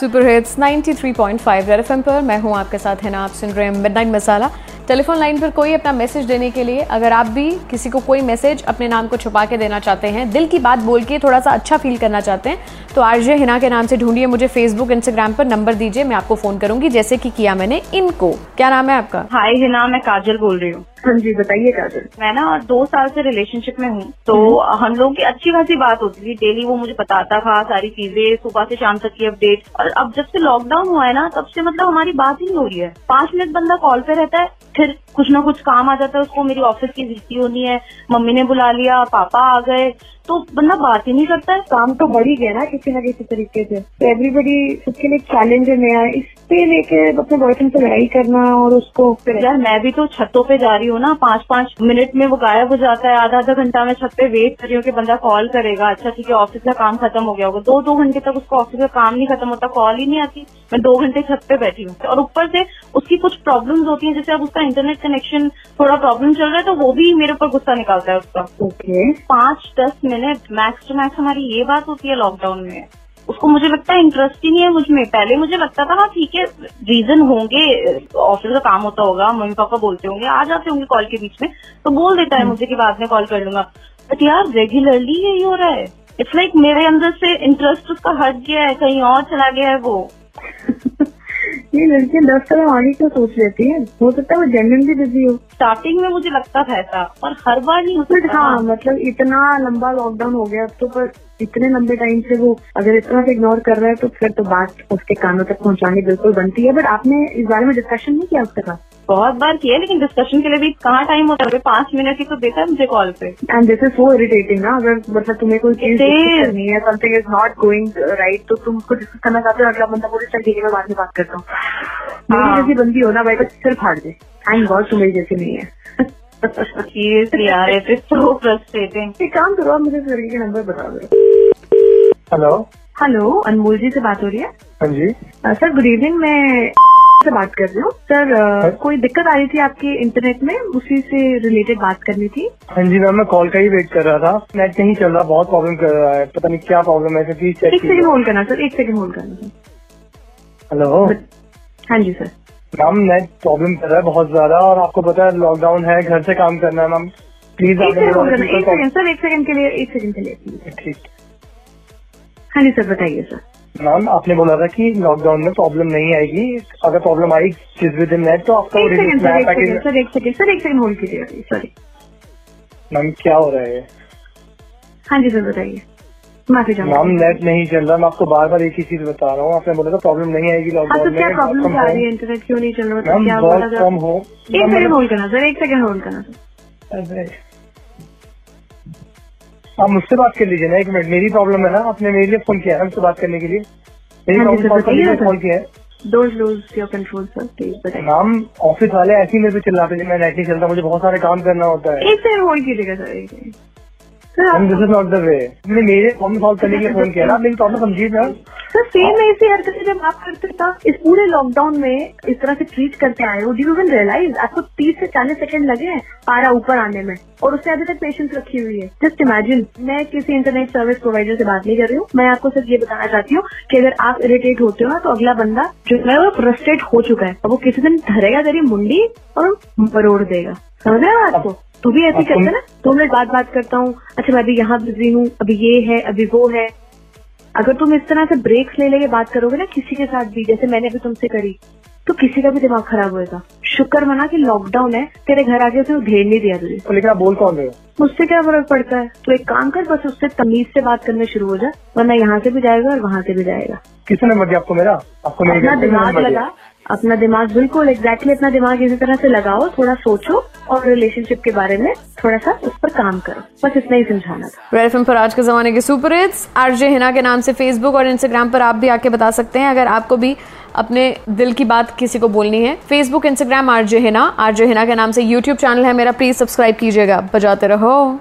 Super hits 93.5 red FM पर मैं हूँ आपके साथ, है ना? आप सुन रहे हैं मिडनाइट मसाला टेलीफोन लाइन पर कोई अपना मैसेज देने के लिए अगर आप भी किसी को कोई मैसेज अपने नाम को छुपा के देना चाहते हैं दिल की बात बोल के थोड़ा सा अच्छा फील करना चाहते हैं तो आरजे हिना के नाम से ढूंढिए मुझे फेसबुक इंस्टाग्राम पर नंबर दीजिए मैं आपको फ़ोन करूँगी जैसे कि किया मैंने इनको। क्या नाम है आपका? हाय हिना मैं काजल बोल रही हूँ। हाँ जी बताइए काजल। मैं ना दो साल से रिलेशनशिप में हूँ तो हम लोगों की अच्छी खासी बात होती थी। डेली वो मुझे बताता था सारी चीज़ें सुबह से शाम तक की अपडेट और अब जब से लॉकडाउन हुआ है ना तब से मतलब हमारी बात ही नहीं हो रही है। पाँच मिनट बंदा कॉल पे रहता है फिर कुछ ना कुछ काम आ जाता है, उसको मेरी ऑफ़िस की ड्यूटी होनी है, मम्मी ने बुला लिया, पापा आ गए। तो बंदा बात ही नहीं करता है, काम तो बढ़ ही गया ना किसी ना किसी तरीके से। तो एवरीबडी सबके लिए चैलेंज है नया इस पे लेके अपने बॉयफ्रेंड से लड़ाई करना और उसको यार, मैं भी तो छतों पे जा रही हूँ ना पाँच पाँच मिनट में वो गायब हो जाता है आधा आधा घंटा मैं छत पे वेट कर रही हूँ कि बंदा कॉल करेगा। अच्छा ठीक है ऑफ़िस का काम खत्म हो गया होगा। दो दो घंटे तक उसका ऑफ़िस का काम नहीं खत्म होता कॉल ही नहीं आती। मैं दो घंटे छत पे बैठी हूँ। और ऊपर से उसकी कुछ प्रॉब्लम्स होती है, जैसे अब उसका इंटरनेट कनेक्शन थोड़ा प्रॉब्लम चल रहा है तो वो भी मेरे ऊपर गुस्सा निकालता है उसका। ओके पाँच दस मिनट मैक्स टू मैक्स हमारी ये बात होती है लॉकडाउन में। उसको मुझे लगता है इंटरेस्ट ही नहीं है मुझमें। पहले मुझे लगता था हाँ ठीक है रीजन होंगे ऑफ़िस का काम होता होगा मम्मी पापा बोलते होंगे आ जाते होंगे कॉल के बीच में तो बोल देता है मुझे कि बाद में कॉल कर लूँगा। बट यार रेगुलरली यही हो रहा है। इट्स लाइक like मेरे अंदर से इंटरेस्ट उसका हट गया है कहीं और चला गया है वो। ये लड़कियाँ दस कदम आगे क्यों सोच लेती है। हो सकता है वो जेन्युइन भी बिज़ी हो। स्टार्टिंग में मुझे लगता था ऐसा और हर बार नहीं बट होता हाँ मतलब इतना लंबा लॉकडाउन हो गया अब तो पर इतने लंबे टाइम से वो अगर इतना से इग्नोर कर रहा है तो फिर तो बात उसके कानों तक पहुंचानी बिल्कुल बनती है। बट आपने इस बारे में डिस्कशन नहीं किया उसके साथ? बहुत बार किया है, लेकिन डिस्कशन के लिए भी कहाँ टाइम होता है? पाँच मिनट ही तो देता है मुझे कॉल पे। And this is so irritating ना अगर मतलब तुम्हें कोई चीज़. करनी है something is not going right तो तुम उसको डिस्कस करना चाहते हो अगला बंदा बोले चल ठीक है मैं बाद में बात करता हूँ। मेरी हाँ। जैसी बंदी हो ना भाई बस सिर फाड़ दे। थैंक गॉड तू मेरी जैसी नहीं है। सीरियसली यार इट इज़ सो फ्रस्ट्रेटिंग एक काम करो आप मुझे लड़के के नंबर बता दो। हेलो हेलो अनमोल जी से बात हो रही है? हाँ जी। सर गुड इवनिंग मैं से बात कर रही हूँ। सर अ, कोई दिक्कत आ रही थी आपके इंटरनेट में? उसी से रिलेटेड बात करनी थी। हाँ जी मैम मैं कॉल का ही वेट कर रहा था। नेट नहीं चल रहा बहुत प्रॉब्लम कर रहा है। पता नहीं क्या प्रॉब्लम है सर चेक एक सेकंड होल्ड करना सर एक सेकंड होल्ड करना सर हेलो हाँ जी सर मैम नेट प्रॉब्लम कर रहा है बहुत ज़्यादा और आपको पता है लॉकडाउन है घर से काम करना है मैम। प्लीज़ एक सेकंड सर एक सेकंड के लिए एक सेकंड के लिए ठीक। हाँ जी सर बताइए सर मैम आपने बोला था कि लॉकडाउन में प्रॉब्लम नहीं आएगी। अगर प्रॉब्लम आई चीज़ विद इन नेट तो आपका एक सेकंड सर एक सेकंड सर एक सेकंड सर एक सेकंड होल्ड कीजिए सॉरी मैम क्या हो रहा है? हाँ जी सर बताइए। माफ़ी मैम नेट नहीं चल रहा। मैं आपको बार बार एक ही चीज़ बता रहा हूँ। आपने बोला था प्रॉब्लम नहीं आएगी हाँ तो लॉकडाउन क्या में प्रॉब्लम आ रही है? इंटरनेट क्यों नहीं चल रहा? मैम क्या बोला वर्क था? फ्रॉम होम एक सेकंड होल्ड करना सर एक सेकंड होल्ड करना सर आप मुझसे बात कर लीजिए ना एक मिनट। मेरी प्रॉब्लम है ना आपने मेरे लिए फ़ोन किया है मुझसे बात करने के लिए। मेरी हाँ जी, प्रॉब्लम सर, बताइए। फ़ोन किया है। Don't lose your control sir please बताइए। मैम ऑफ़िस वाले ऐसे ही मेरे पे चिल्लाते हैं मैं नेट नहीं चलता मुझे बहुत सारे काम करना होता है। एक सेकंड होल्ड कीजिएगा सर एक second this is not the way आपने मेरे प्रॉब्लम सॉल्व करने के लिए फ़ोन किया ना। आप मेरी प्रॉब्लम समझिए ना। सर सेम ऐसी हरकतें जब आप करते था इस पूरे लॉकडाउन में इस तरह से ट्रीट करते आए हो डू यू रियलाइज़ आपको तीस से चालीस सेकंड लगे हैं पारा ऊपर आने में। और उससे अभी तक पेशेंस रखी हुई है। जस्ट इमेजिन मैं किसी इंटरनेट सर्विस प्रोवाइडर से बात नहीं कर रही हूँ। मैं आपको सिर्फ़ ये बताना चाहती हूँ कि अगर आप इरिटेट होते हो तो अगला बंदा जो है वो फ्रस्ट्रेट हो चुका है। और वो किसी दिन धरेगा तेरी मुंडी और मरोड़ देगा। समझ रहे हो आपको तू भी ऐसे करते ना? दो मिनट बाद बात करता हूँ। अच्छा मैं अभी यहाँ बिज़ी हूँ अभी ये है अभी वो है। अगर तुम इस तरह से ब्रेक्स ले लेके बात करोगे ना किसी के साथ भी जैसे मैंने अभी तुमसे करी तो किसी का भी दिमाग खराब होएगा। शुक्र मना कि लॉकडाउन है तेरे घर आके उसे ढेर नहीं दिया तुझे। तो लेकिन आप बोल कौन रहे हो? मुझसे क्या फ़र्क पड़ता है? तो एक काम कर बस उससे तमीज से बात करने शुरू हो जा वरना यहाँ से भी जाएगा और वहाँ से भी जाएगा। किसने नंबर दिया? आपको मेरा? आपको मेरे घर दिमाग लगा। अपना दिमाग बिल्कुल एग्जैक्टली अपना दिमाग इसी तरह से लगाओ, थोड़ा सोचो और रिलेशनशिप के बारे में थोड़ा सा उस पर काम करो। बस इतना ही समझाना था। रेड एफएम पर आज के जमाने के सुपर हिट्स आरजे हिना के नाम से फेसबुक और इंस्टाग्राम पर आप भी आके बता सकते हैं। अगर आपको भी अपने दिल की बात किसी को बोलनी है Facebook Instagram RJ Hina RJ Hina के नाम से यूट्यूब चैनल है मेरा प्लीज़ सब्सक्राइब कीजिएगा। बजाते रहो।